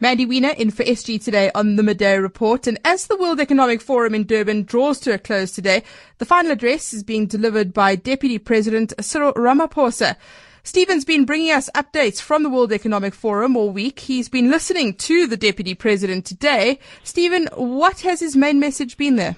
Mandy Wiener in for SG today on the Midday Report. And as the World Economic Forum in Durban draws to a close today, the final address is being delivered by Deputy President Cyril Ramaphosa. Stephen's been bringing us updates from the World Economic Forum all week. He's been listening to the Deputy President today. Stephen, what has his main message been there?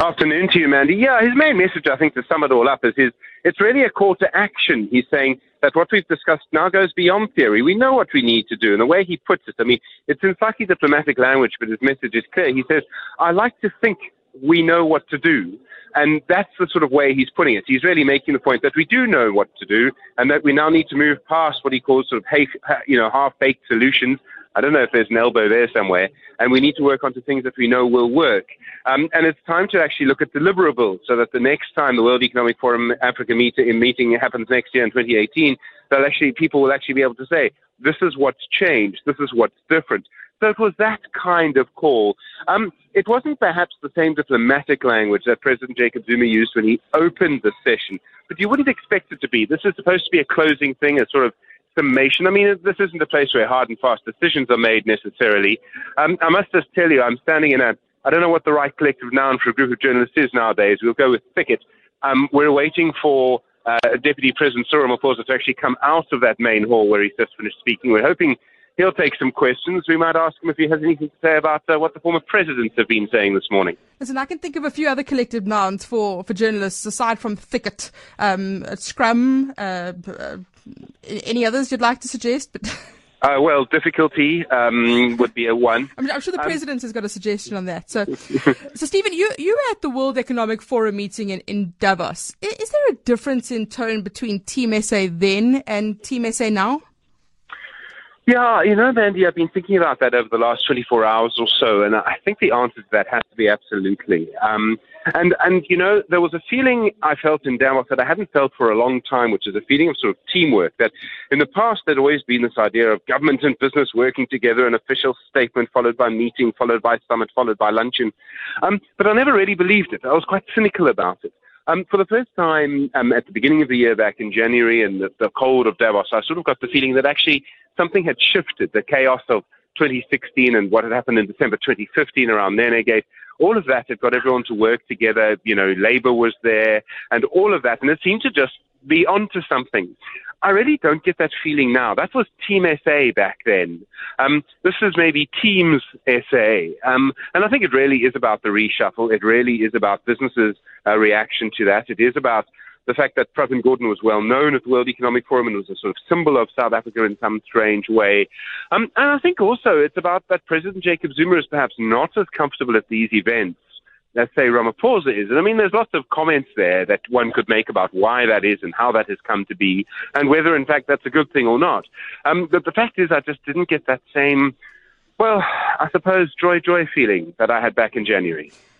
Afternoon to you, Mandy. Yeah, his main message, I think, to sum it all up, is his, it's really a call to action. He's saying that what we've discussed now goes beyond theory. We know what we need to do. And the way he puts it, I mean, it's in slightly diplomatic language, but his message is clear. He says, I like to think we know what to do. And that's the sort of way he's putting it. He's really making the point that we do know what to do and that we now need to move past what he calls sort of, you know, half-baked solutions I don't know if there's an elbow there somewhere, and we need to work onto things that we know will work. Um, and it's time to actually look at deliverables so that the next time the World Economic Forum Africa meet, meeting happens next year in 2018, that actually people will actually be able to say, this is what's changed, this is what's different. So it was that kind of call. Um, it wasn't perhaps the same diplomatic language that President Jacob Zuma used when he opened the session, but you wouldn't expect it to be. This is supposed to be a closing thing, a sort of summation. I mean, this isn't a place where hard and fast decisions are made necessarily. Um, I must just tell you, I'm standing in a, I don't know what the right collective noun for a group of journalists is nowadays. We'll go with thicket. Um, we're waiting for uh, Deputy President Cyril Ramaphosa to actually come out of that main hall where he's just finished speaking. We're hoping he'll take some questions. We might ask him if he has anything to say about uh, what the former presidents have been saying this morning. Listen, I can think of a few other collective nouns for, for journalists aside from thicket, um, scrum, uh, uh any others you'd like to suggest? Uh, well, difficulty um, would be a one. I'm, I'm sure the um, president has got a suggestion on that. So, so Stephen, you you were at the World Economic Forum meeting in, in Davos. Is, is there a difference in tone between Team SA then and Team SA now? Yeah, you know, Mandy, I've been thinking about that over the last 24 hours or so, and I think the answer to that has to be absolutely. Um, and, and, you know, there was a feeling I felt in Davos that I hadn't felt for a long time, which is a feeling of sort of teamwork. That in the past, there'd always been this idea of government and business working together, an official statement followed by meeting, followed by summit, followed by luncheon. Um, but I never really believed it. I was quite cynical about it. Um, for the first time um, at the beginning of the year back in January and the, the cold of Davos, I sort of got the feeling that actually something had shifted. The chaos of 2016 and what had happened in December 2015 around Nenegate, all of that had got everyone to work together. You know, labor was there and all of that. And it seemed to just be onto something. I really don't get that feeling now. That was Team SA back then. Um, this is maybe Teams SA. Um, and I think it really is about the reshuffle. It really is about businesses' uh, reaction to that. It is about the fact that Pravin Gordhan was well known at the World Economic Forum and was a sort of symbol of South Africa in some strange way. Um, and I think also it's about that President Jacob Zuma is perhaps not as comfortable at these events let's say Ramaphosa is. And I mean, there's lots of comments there that one could make about why that is and how that has come to be and whether, in fact, that's a good thing or not. Um, but the fact is, I just didn't get that same, well, I suppose, joy, joy feeling that I had back in January.